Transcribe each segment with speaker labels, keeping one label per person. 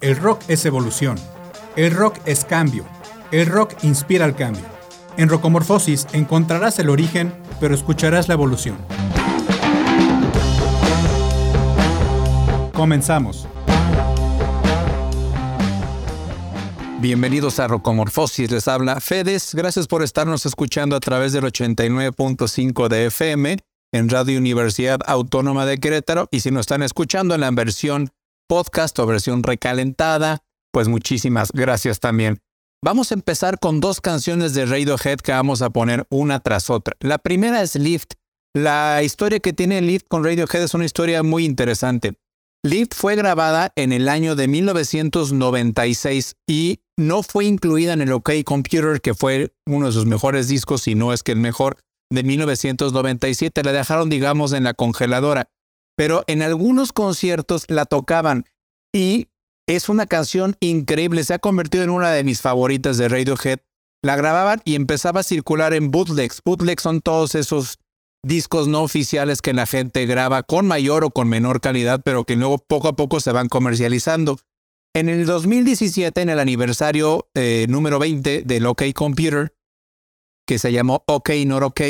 Speaker 1: El rock es evolución. El rock es cambio. El rock inspira al cambio. En Rocomorfosis encontrarás el origen, pero escucharás la evolución. Comenzamos. Bienvenidos a Rocomorfosis, les habla Fedes. Gracias por estarnos escuchando a través del 89.5 de FM en Radio Universidad Autónoma de Querétaro. Y si nos están escuchando en la versión podcast o versión recalentada, pues muchísimas gracias también. Vamos a empezar con dos canciones de Radiohead que vamos a poner una tras otra. La primera es Lift. La historia que tiene Lift con Radiohead es una historia muy interesante. Lift fue grabada en el año de 1996 y no fue incluida en el OK Computer, que fue uno de sus mejores discos, si no es que el mejor, de 1997. La dejaron, digamos, en la congeladora. Pero en algunos conciertos la tocaban y es una canción increíble. Se ha convertido en una de mis favoritas de Radiohead. La grababan y empezaba a circular en bootlegs. Bootlegs son todos esos discos no oficiales que la gente graba con mayor o con menor calidad, pero que luego poco a poco se van comercializando. En el 2017, en el aniversario eh, número 20 del OK Computer, que se llamó OK Not OK,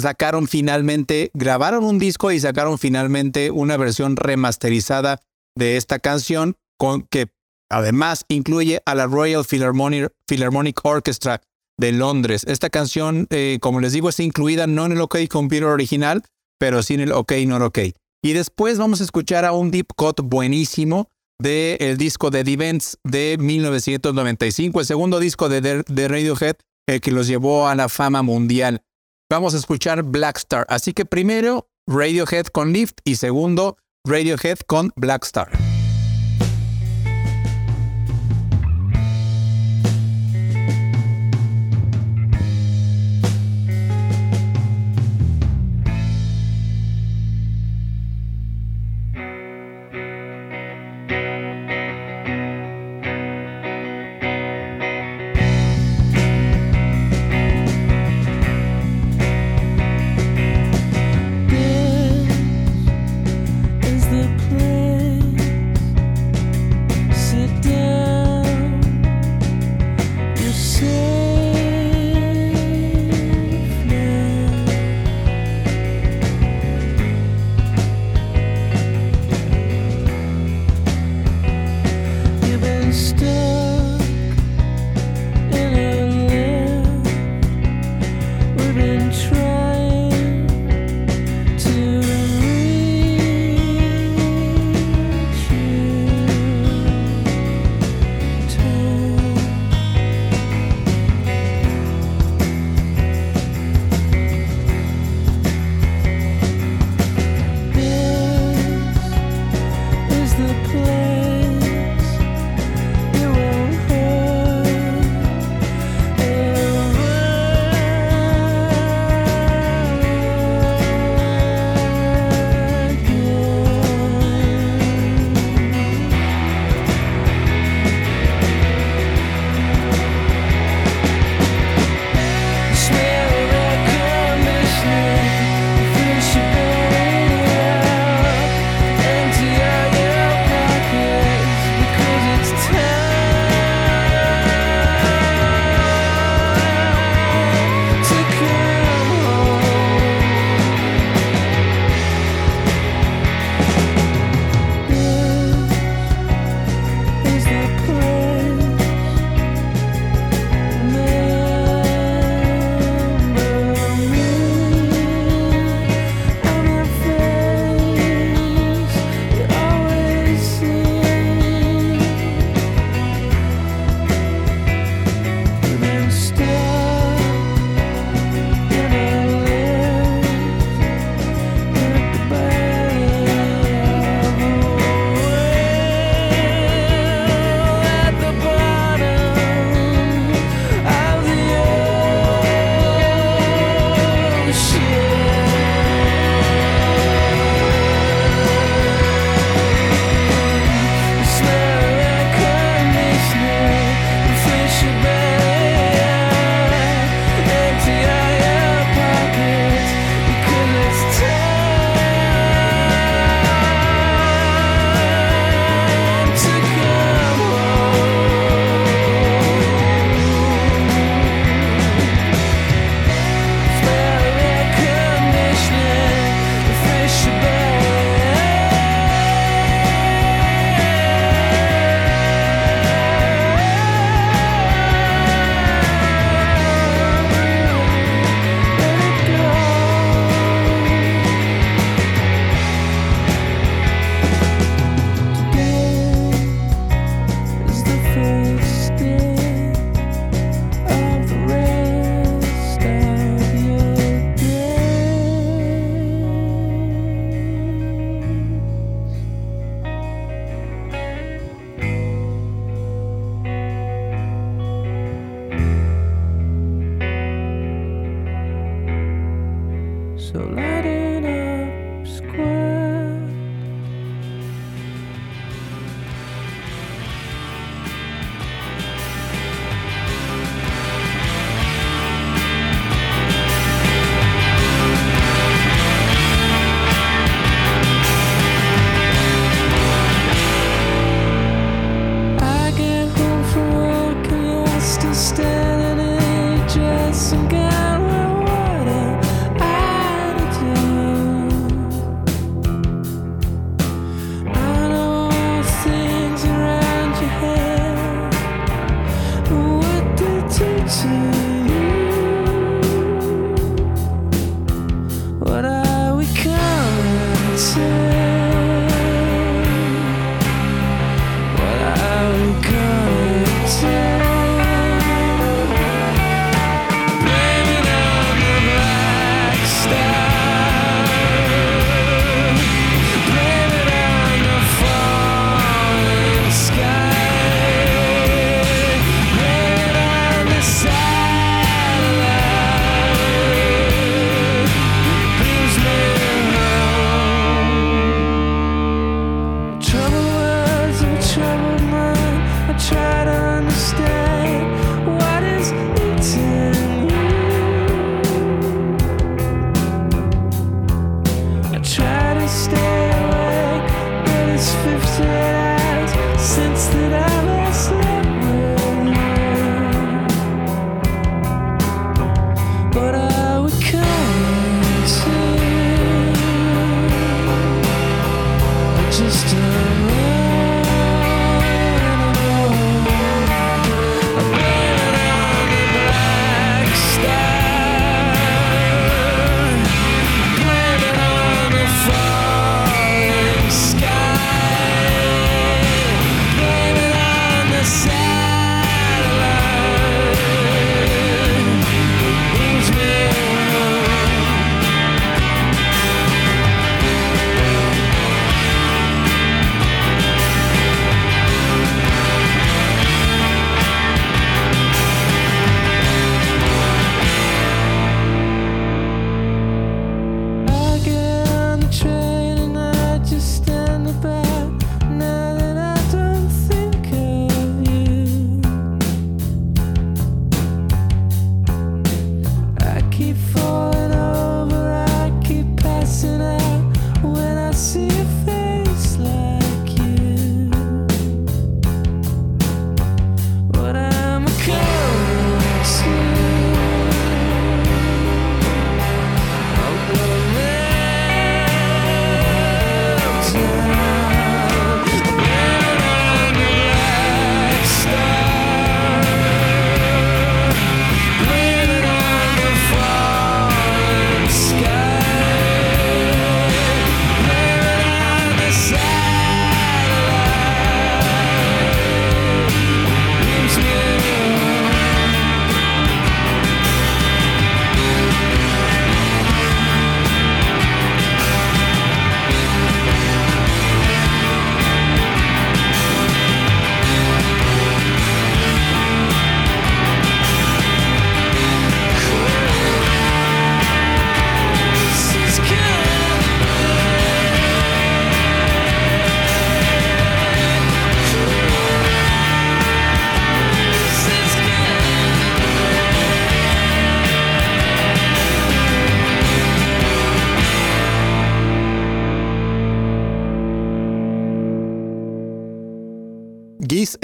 Speaker 1: sacaron finalmente, grabaron un disco y sacaron finalmente una versión remasterizada de esta canción, con, que además incluye a la Royal Philharmonic Orchestra de Londres. Esta canción, eh, como les digo, está incluida no en el OK Computer original, pero sí en el OK Not OK. Y después vamos a escuchar a un deep cut buenísimo del disco de The Events de 1995, el segundo disco de, de Radiohead, el que los llevó a la fama mundial. Vamos a escuchar Black Star. Así que primero Radiohead con Lift y segundo Radiohead con Black Star.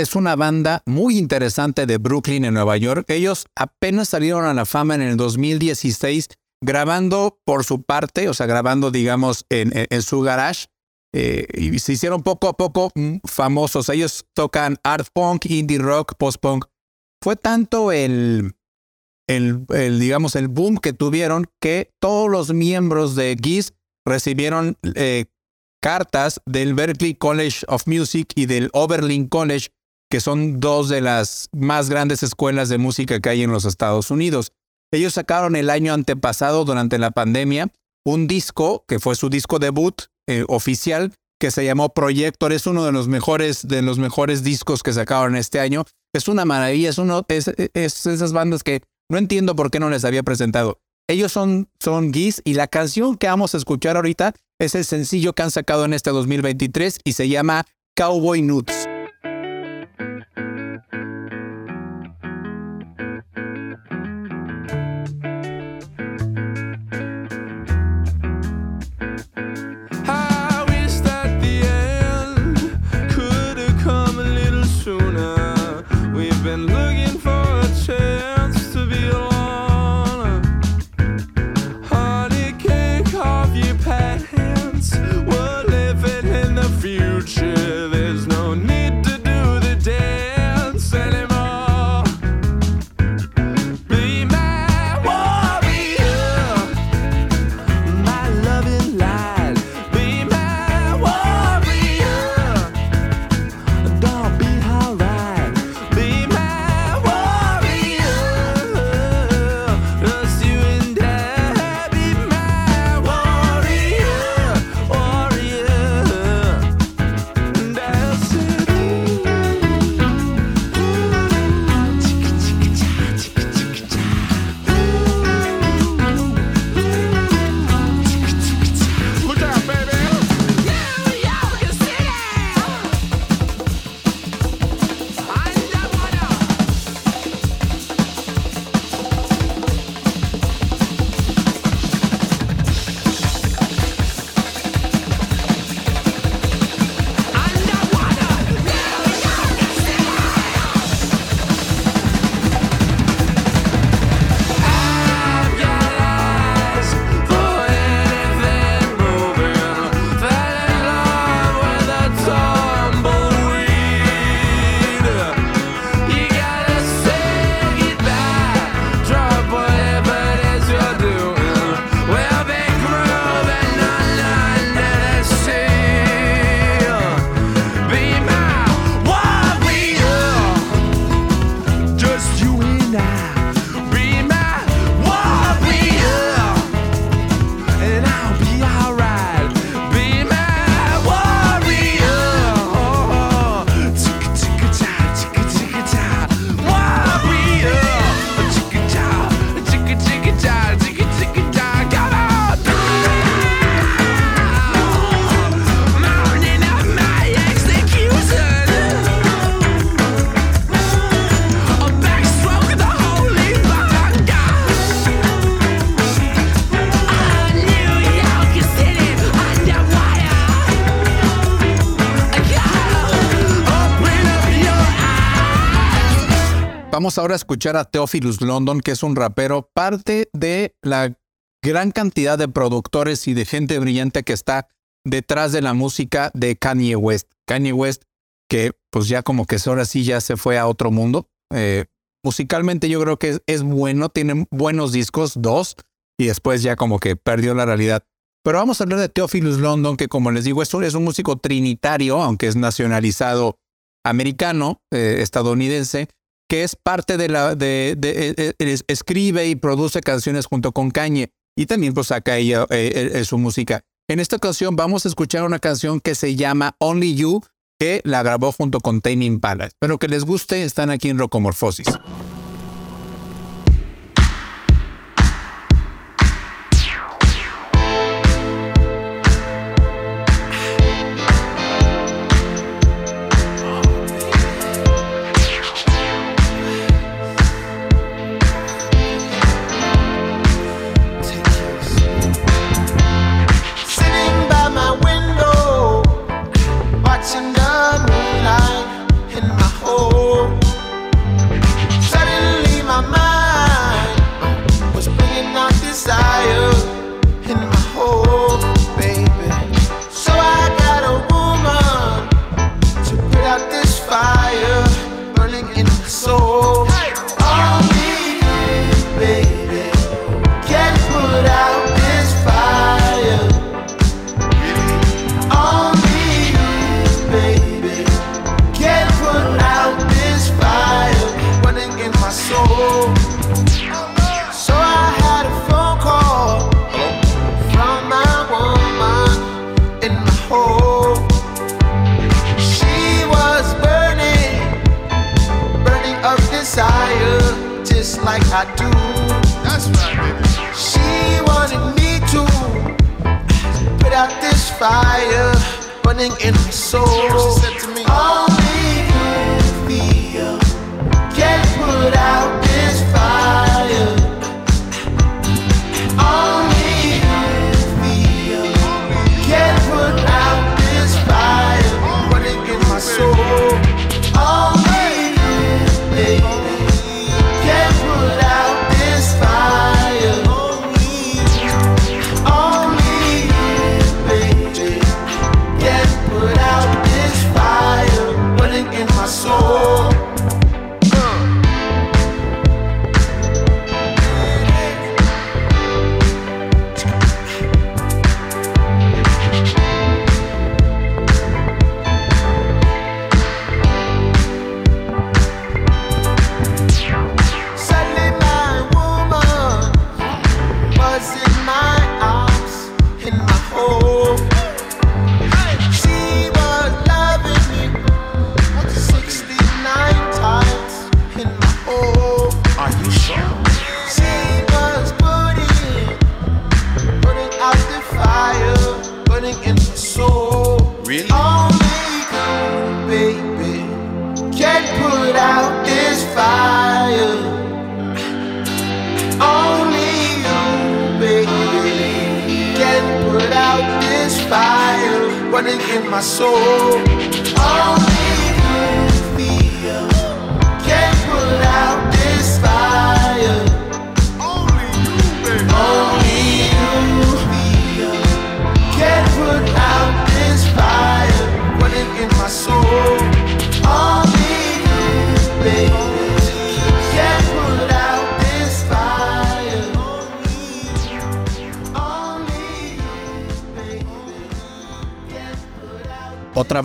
Speaker 1: Es una banda muy interesante de Brooklyn en Nueva York. Ellos apenas salieron a la fama en el 2016 grabando por su parte, o sea, grabando, digamos, en, su garage. Eh, y se hicieron poco a poco mm, famosos. Ellos tocan art punk, indie rock, post punk. Fue tanto el, el, digamos, el boom que tuvieron que todos los miembros de Geese recibieron eh, cartas del Berklee College of Music y del Oberlin College que son dos de las más grandes escuelas de música que hay en los Estados Unidos. Ellos sacaron el año antepasado, durante la pandemia, un disco que fue su disco debut eh, oficial, que se llamó Projector. Es uno de los mejores, de los mejores discos que sacaron este año. Es una maravilla, es uno, es, esas bandas que no entiendo por qué no les había presentado. Ellos son, son Geese y la canción que vamos a escuchar ahorita es el sencillo que han sacado en este 2023 y se llama Cowboy Nuts. Vamos ahora a escuchar a Theophilus London, que es un rapero, parte de la gran cantidad de productores y de gente brillante que está detrás de la música de Kanye West. Kanye West, que pues ya como que ahora sí ya se fue a otro mundo. Eh, musicalmente yo creo que es, bueno, tiene buenos discos, dos, y después ya como que perdió la realidad. Pero vamos a hablar de Theophilus London, que como les digo, es un, es un músico trinitario, aunque es nacionalizado americano, eh, estadounidense, que es parte de la, de, de, eh, escribe y produce canciones junto con Kanye y también pues saca ella su música. En esta ocasión vamos a escuchar una canción que se llama Only You, que la grabó junto con Tame Impala. Espero que les guste, están aquí en Rocomorfosis.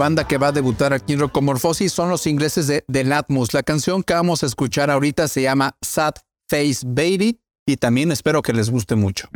Speaker 1: Banda que va a debutar aquí en Rocomorfosis son los ingleses de The Latmus. La canción que vamos a escuchar ahorita se llama Sad Face Baby y también espero que les guste mucho.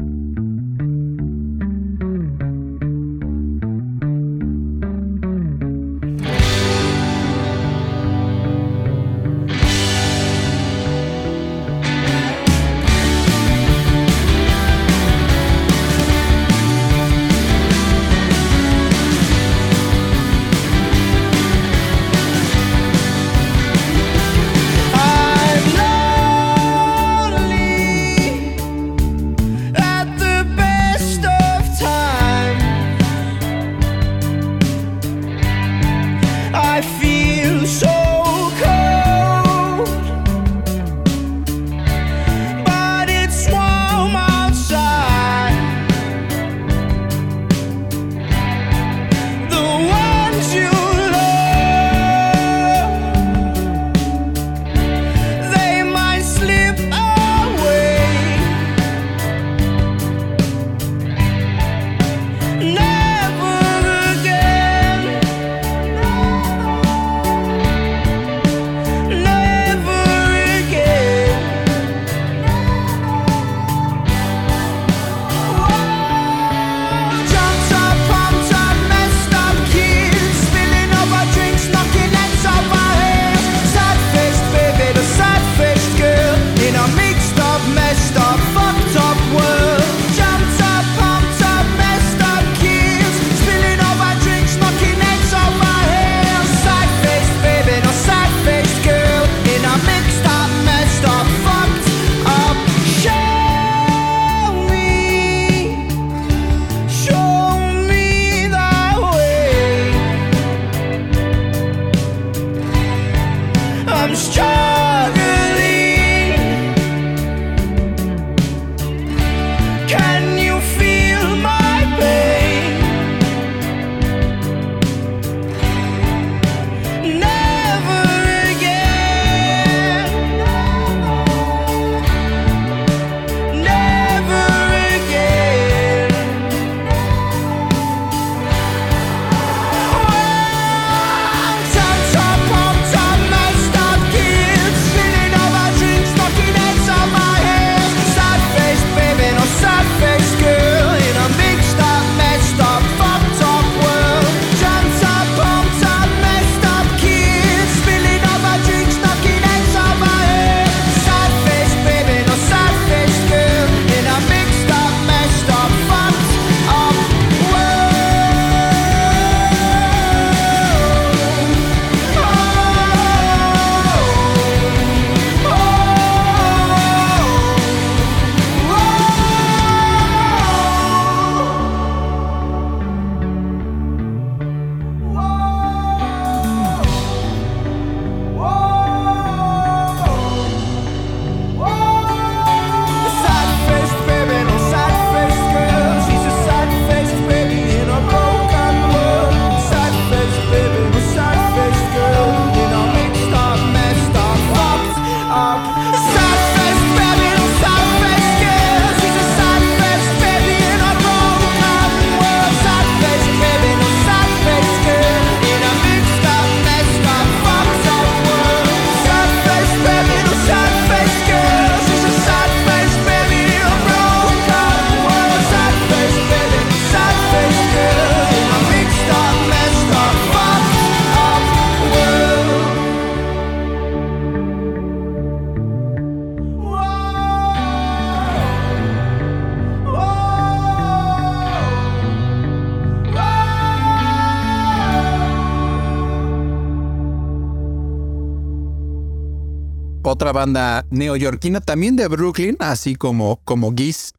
Speaker 1: Otra banda neoyorquina, también de Brooklyn, así como, como Geese.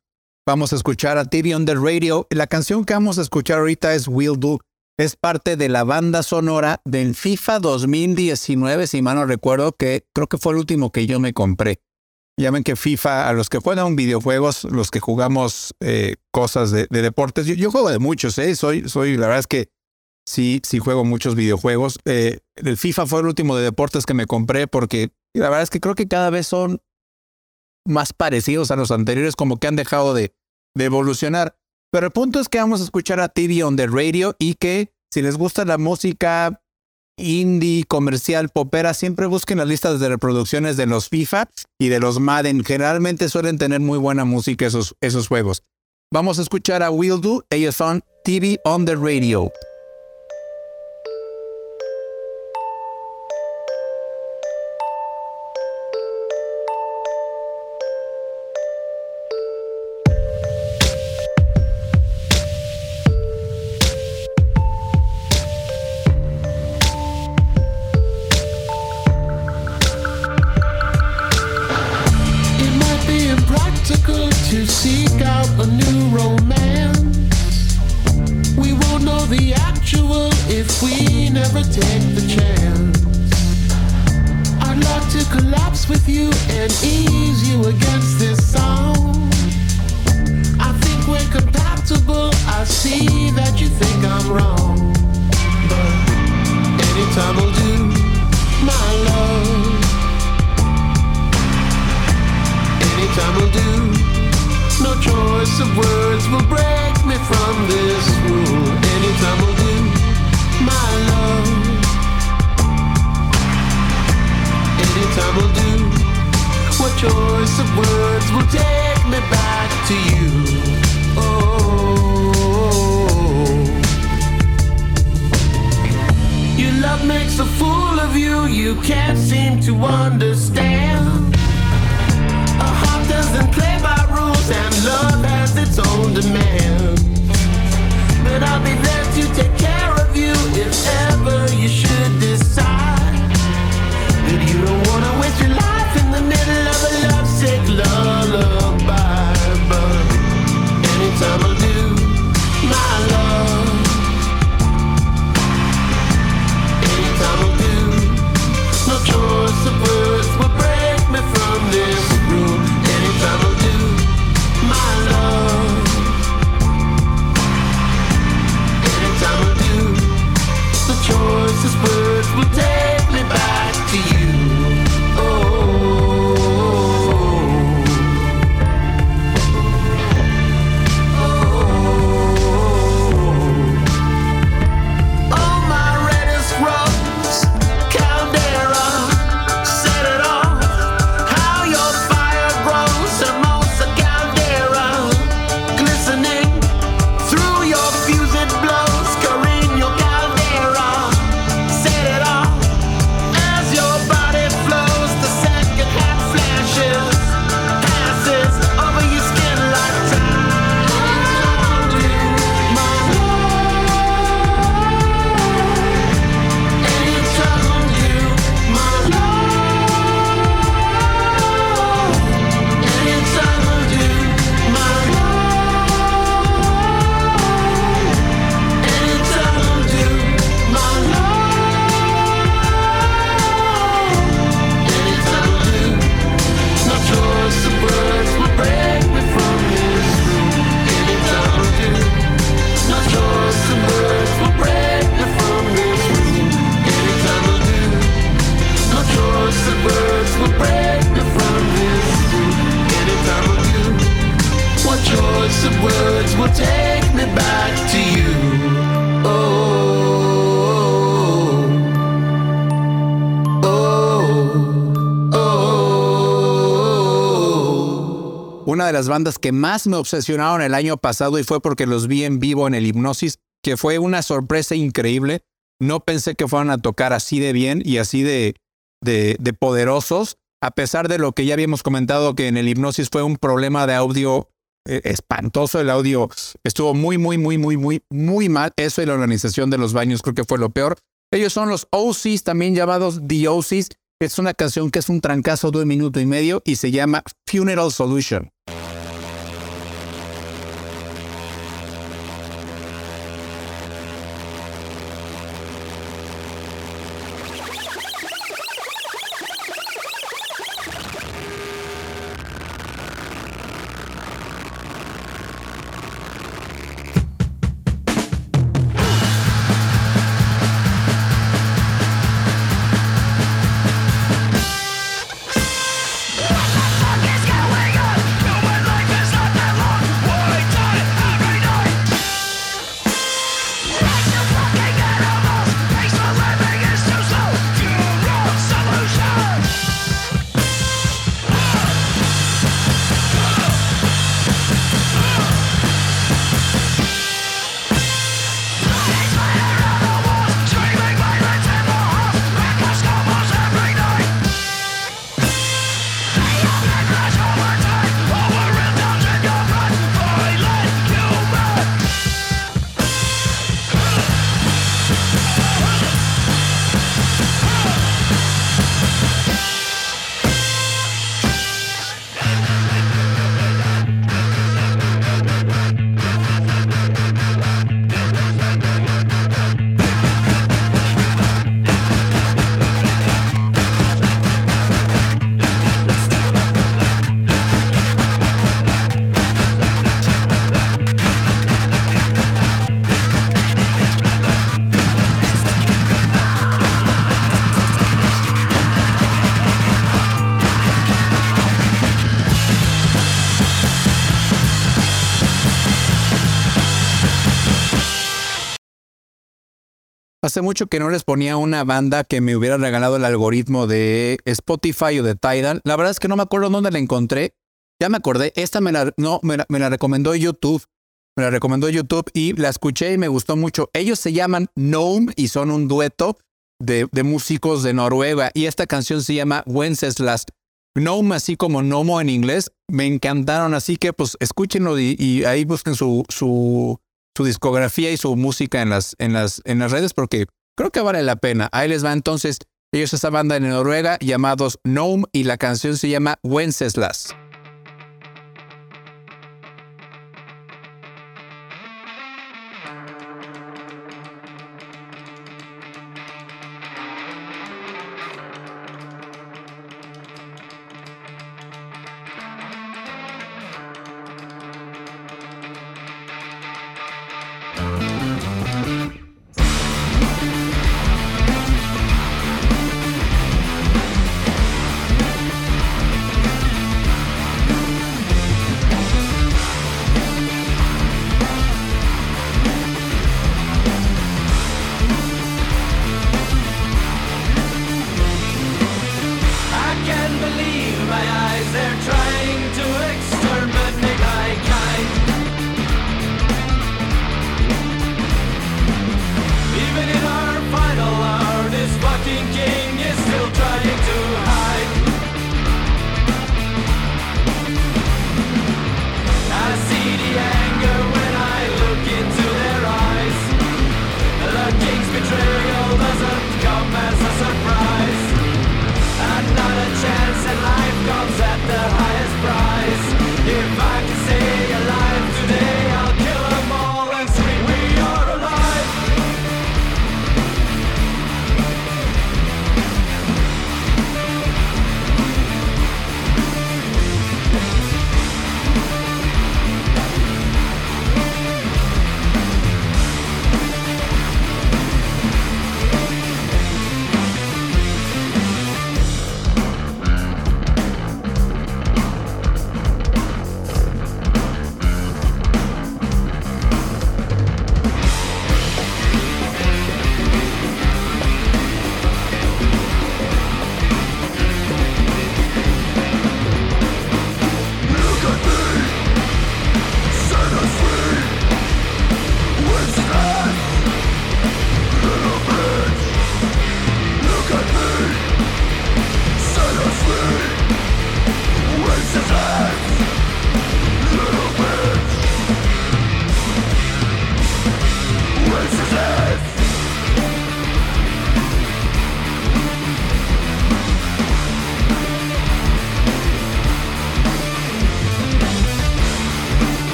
Speaker 1: Vamos a escuchar a TV on the Radio. La canción que vamos a escuchar ahorita es Will Do. Es parte de la banda sonora del FIFA 2019, si mal no recuerdo, que creo que fue el último que yo me compré. Ya ven que FIFA, a los que juegan videojuegos, los que jugamos eh, cosas de, deportes, yo, juego de muchos, ¿eh? Soy, soy, la verdad es que sí, sí juego muchos videojuegos. Eh, el FIFA fue el último de deportes que me compré porque la verdad es que creo que cada vez son más parecidos a los anteriores, como que han dejado de, de evolucionar. Pero el punto es que vamos a escuchar a TV on the radio y que si les gusta la música indie, comercial, popera, siempre busquen las listas de reproducciones de los FIFA y de los Madden. Generalmente suelen tener muy buena música esos, esos juegos. Vamos a escuchar a Will Do, ellos son TV on the Radio.
Speaker 2: the actual if we never take the chance. I'd like to collapse with you and ease you against this song. I think we're compatible. I see that you think I'm wrong. But anytime will do, my love. Anytime will do. No choice of words will break me from this rule. Anytime will do, my love. Anytime will do. What choice of words will take me back to you? Oh. Your love makes a fool of you. You can't seem to understand. A heart doesn't play Sam, love has its own demand, But I'll be there to take care of you if ever you should decide that you don't wanna waste your life in the middle of a lovesick lullaby. But anytime I do.
Speaker 1: De las bandas que más me obsesionaron el año pasado y fue porque los vi en vivo en el Hipnosis, que fue una sorpresa increíble. No pensé que fueran a tocar así de bien y así de, de, de poderosos, a pesar de lo que ya habíamos comentado que en el Hipnosis fue un problema de audio eh, espantoso. El audio estuvo muy, muy, muy, muy, muy, muy mal. Eso y la organización de los baños creo que fue lo peor. Ellos son los OCs, también llamados The OCs, Es una canción que es un trancazo de un minuto y medio y se llama Funeral Solution. Hace mucho que no les ponía una banda que me hubiera regalado el algoritmo de Spotify o de Tidal. La verdad es que no me acuerdo dónde la encontré. Ya me acordé. Esta me la, no, me la, recomendó YouTube. Me la recomendó YouTube y la escuché y me gustó mucho. Ellos se llaman Gnome y son un dueto de, músicos de Noruega. Y esta canción se llama Wenceslas. Gnome, así como Nomo en inglés, me encantaron. Así que pues escúchenlo y, y ahí busquen su, su, su discografía y su música en las, en las, en las redes porque creo que vale la pena. Ahí les va entonces. Ellos esa banda en Noruega llamados Gnome y la canción se llama Wenceslas.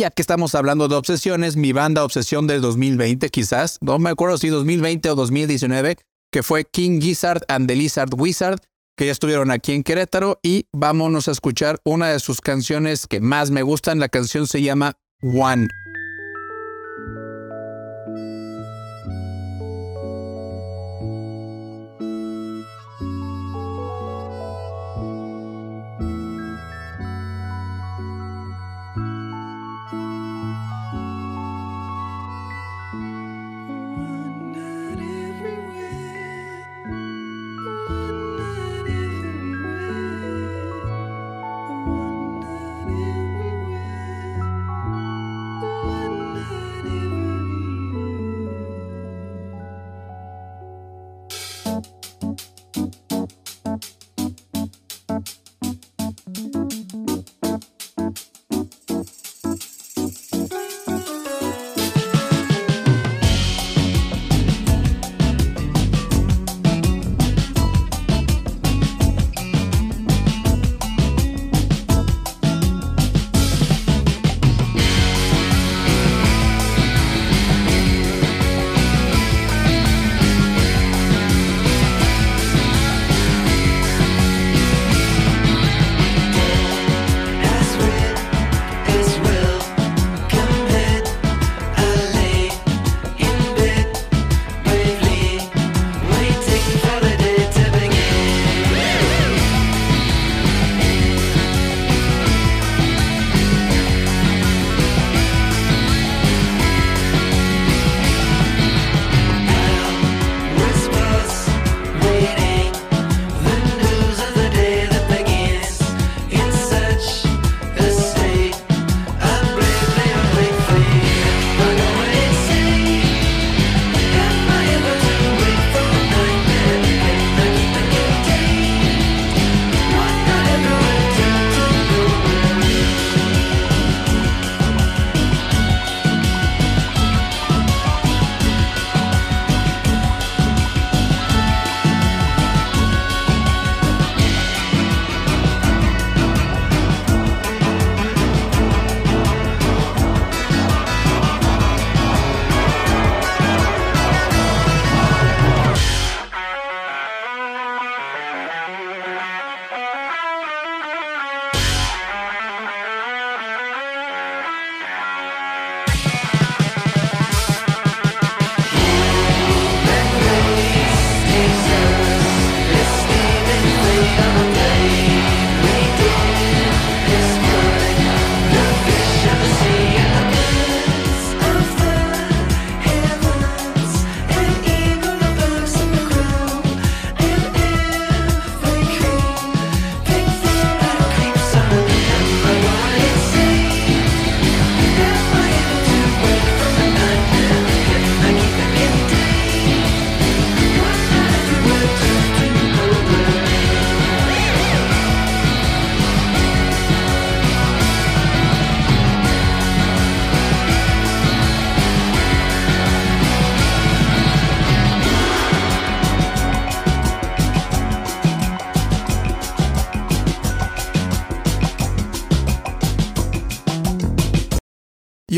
Speaker 1: Ya que estamos hablando de obsesiones, mi banda Obsesión del 2020 quizás, no me acuerdo si 2020 o 2019, que fue King Gizzard and the Lizard Wizard, que ya estuvieron aquí en Querétaro y vámonos a escuchar una de sus canciones que más me gustan. La canción se llama One.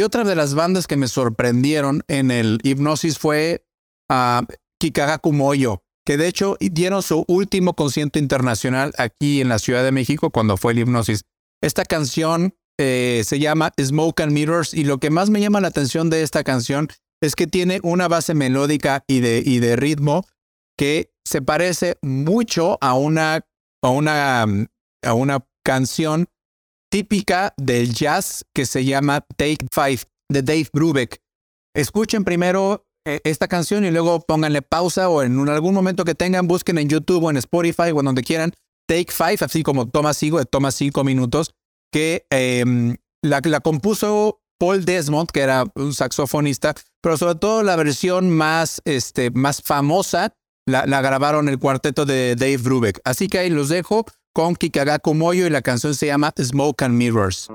Speaker 1: Otra de las bandas que me sorprendieron en el hipnosis fue a Kikagaku Moyo, que de hecho dieron su último concierto internacional aquí en la Ciudad de México cuando fue el hipnosis. Esta canción eh, se llama Smoke and Mirrors y lo que más me llama la atención de esta canción es que tiene una base melódica y de, y de ritmo que se parece mucho a una, a una, a una canción típica del jazz que se llama Take Five de Dave Brubeck. Escuchen primero eh, esta canción y luego pónganle pausa o en algún momento que tengan, busquen en YouTube o en Spotify o donde quieran Take Five, así como toma cinco, toma cinco minutos, que em, la, la compuso Paul Desmond, que era un saxofonista, pero sobre todo la versión más, este, más famosa la, la grabaron el cuarteto de Dave Brubeck. Así que ahí los dejo con Kikagaku Moyo y la canción se llama Smoke and Mirrors.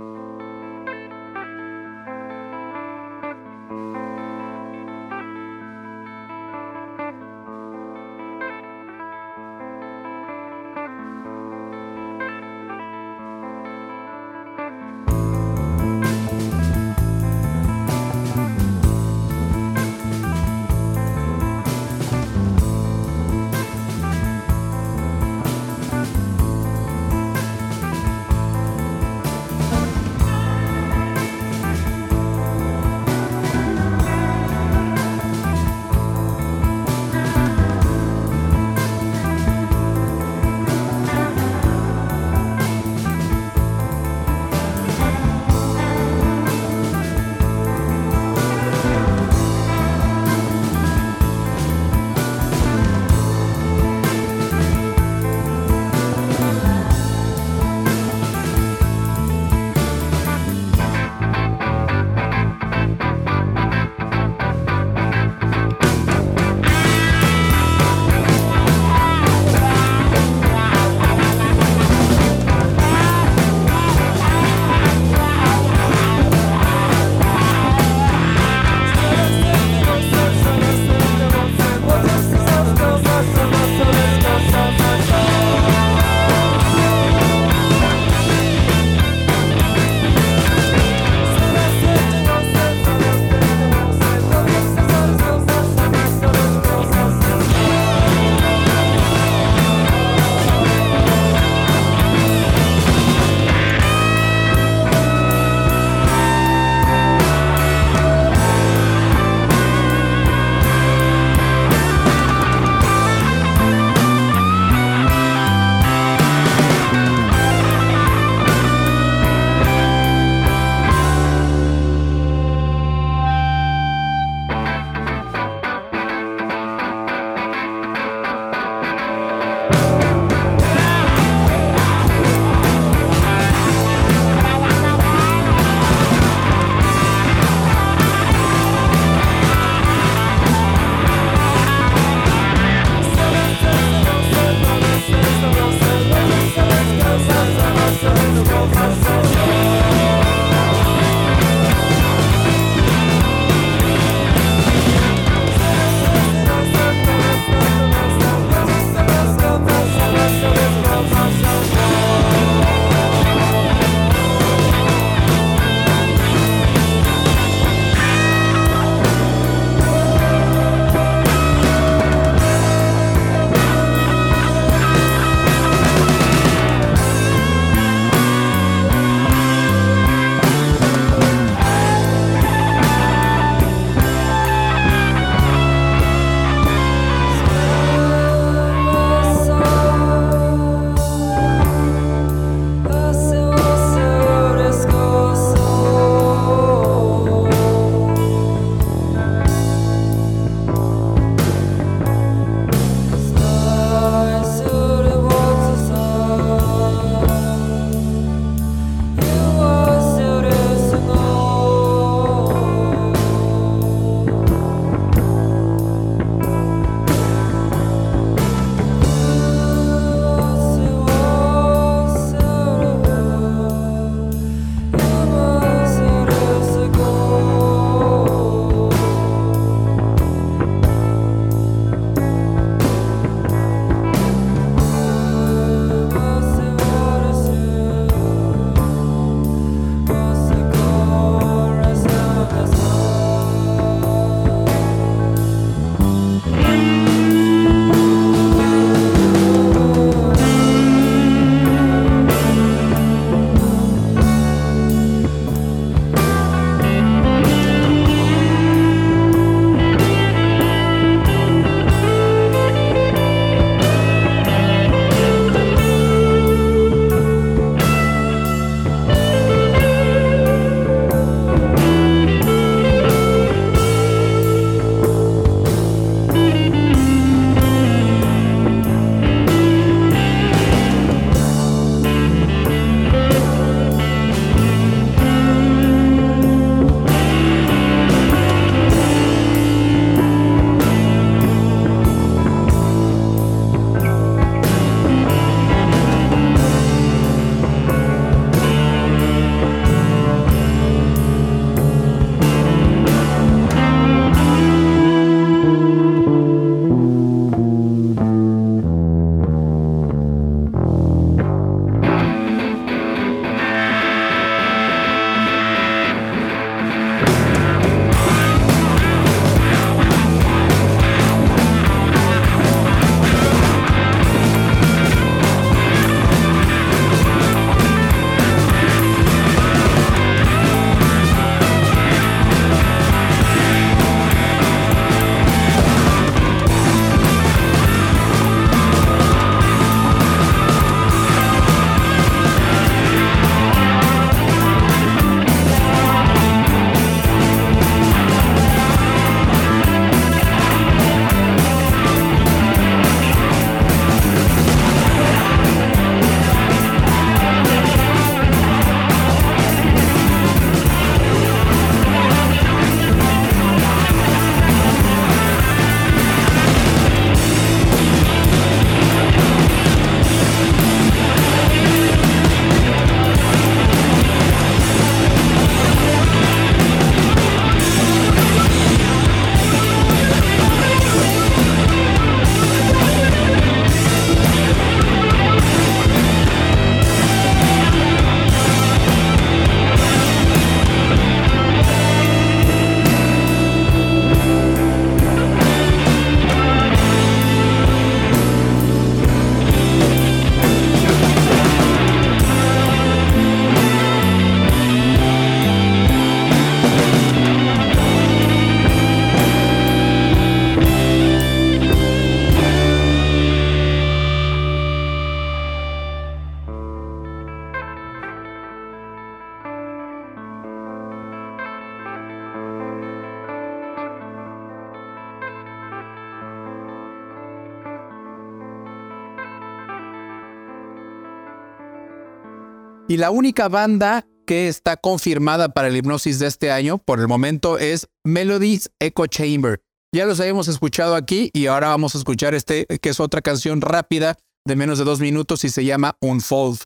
Speaker 1: La única banda que está confirmada para el hipnosis de este año por el momento es Melodies Echo Chamber. Ya los habíamos escuchado aquí y ahora vamos a escuchar este, que es otra canción rápida de menos de dos minutos y se llama Unfold.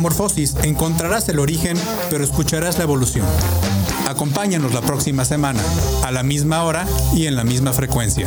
Speaker 1: Rocomorfosis encontrarás el origen, pero escucharás la evolución. Acompáñanos la próxima semana, a la misma hora y en la misma frecuencia.